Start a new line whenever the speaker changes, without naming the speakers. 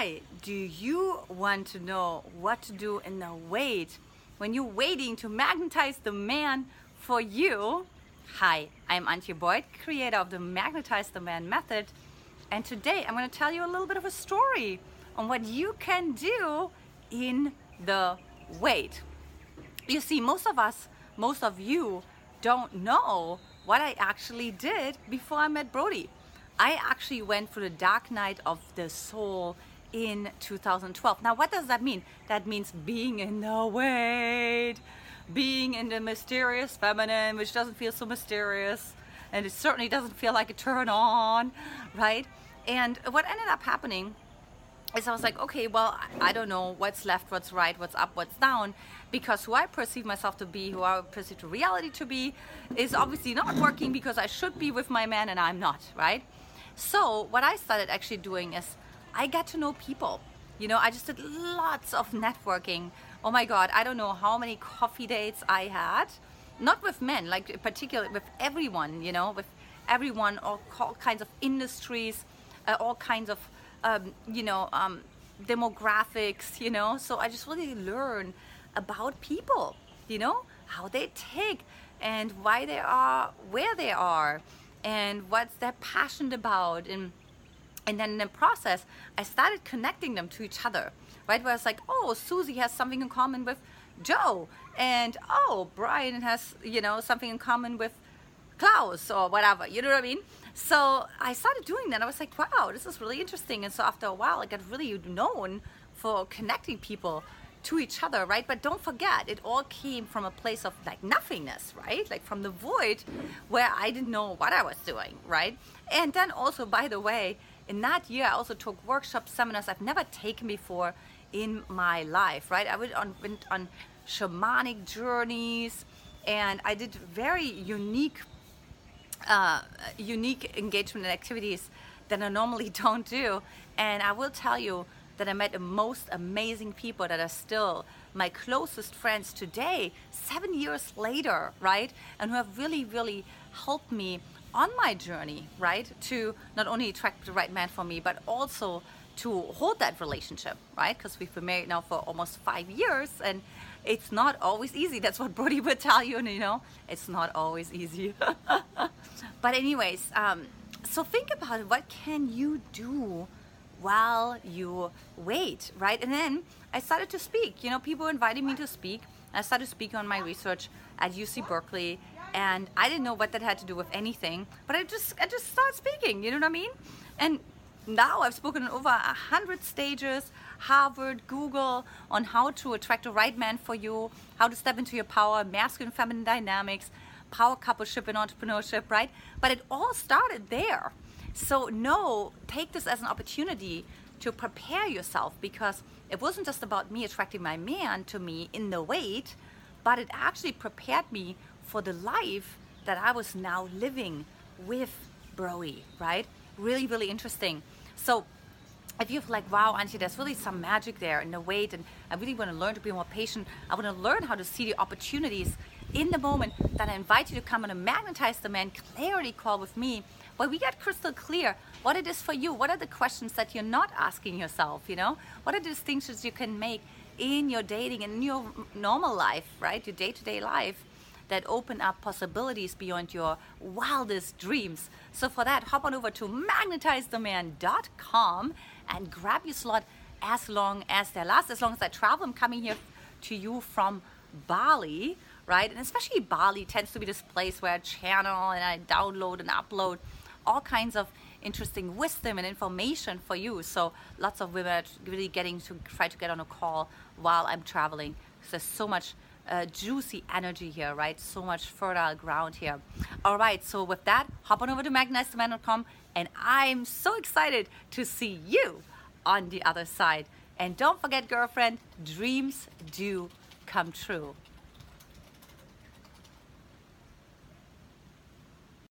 Hi, do you want to know what to do in the wait when you're waiting to magnetize the man for you? Hi, I'm Antia Boyd, creator of the Magnetize the Man method, and today I'm going to tell you a little bit of a story on what you can do in the wait. You see, most of us, most of you don't know what I actually did before I met Brody. I actually went through the dark night of the soul in 2012. Now, what does that mean? That means being in the wait, being in the mysterious feminine, which doesn't feel so mysterious, and it certainly doesn't feel like a turn on, right? And what ended up happening is I was like, okay, well, I don't know what's left, what's right, what's up, what's down, because who I perceive myself to be, who I perceive reality to be, is obviously not working because I should be with my man and I'm not, right? So what I started actually doing is I got to know people. You know, I just did lots of networking. Oh my God, I don't know how many coffee dates I had. Not with men, like particularly with everyone, you know, with everyone, all, kinds of industries, uh, all kinds of, um, you know, um, demographics, you know. So I just really learned about people, you know, how they tick and why they are where they are and what they're passionate about and and then in the process i started connecting them to each other right where it's like oh susie has something in common with joe and oh brian has you know something in common with klaus or whatever you know what i mean so i started doing that i was like wow this is really interesting and so after a while i got really known for connecting people to each other, right? But don't forget, it all came from a place of like nothingness, right? Like from the void where I didn't know what I was doing, right? And then also, by the way, in that year, I also took workshops, seminars I've never taken before in my life, right? I went on, went on shamanic journeys and I did very unique, uh, unique engagement and activities that I normally don't do. And I will tell you that I met the most amazing people that are still my closest friends today, seven years later, right? And who have really, really helped me on my journey, right, to not only attract the right man for me, but also to hold that relationship, right? Because we've been married now for almost five years, and it's not always easy. That's what Brody would tell you, and you know, it's not always easy. but anyways, um, so think about it. What can you do while you wait, right? And then I started to speak. You know, people invited me to speak. I started speaking on my research at UC Berkeley and I didn't know what that had to do with anything, but I just I just started speaking. You know what I mean? And now I've spoken on over a hundred stages, Harvard, Google, on how to attract the right man for you, how to step into your power, masculine, feminine dynamics, power coupleship and entrepreneurship, right? But it all started there. So no, take this as an opportunity to prepare yourself because it wasn't just about me attracting my man to me in the wait, but it actually prepared me for the life that I was now living with Brody, right? Really, really interesting. So if you're like, wow, Antia, there's really some magic there in the wait, and I really want to learn to be more patient. I want to learn how to see the opportunities in the moment. That I invite you to come on a magnetize the man clarity call with me, where we get crystal clear what it is for you. What are the questions that you're not asking yourself? You know, what are the distinctions you can make in your dating and your normal life, right? Your day-to-day life that open up possibilities beyond your wildest dreams. So for that, hop on over to magnetizetheman.com and grab your slot as long as they last, as long as I travel. I'm coming here to you from Bali, right? And especially Bali tends to be this place where I channel and I download and upload all kinds of interesting wisdom and information for you. So lots of women are really getting to try to get on a call while I'm traveling. There's so much uh, juicy energy here, right? So much fertile ground here. All right, so with that, hop on over to magnetizetheman.com and I'm so excited to see you on the other side. And don't forget, girlfriend, dreams do come true.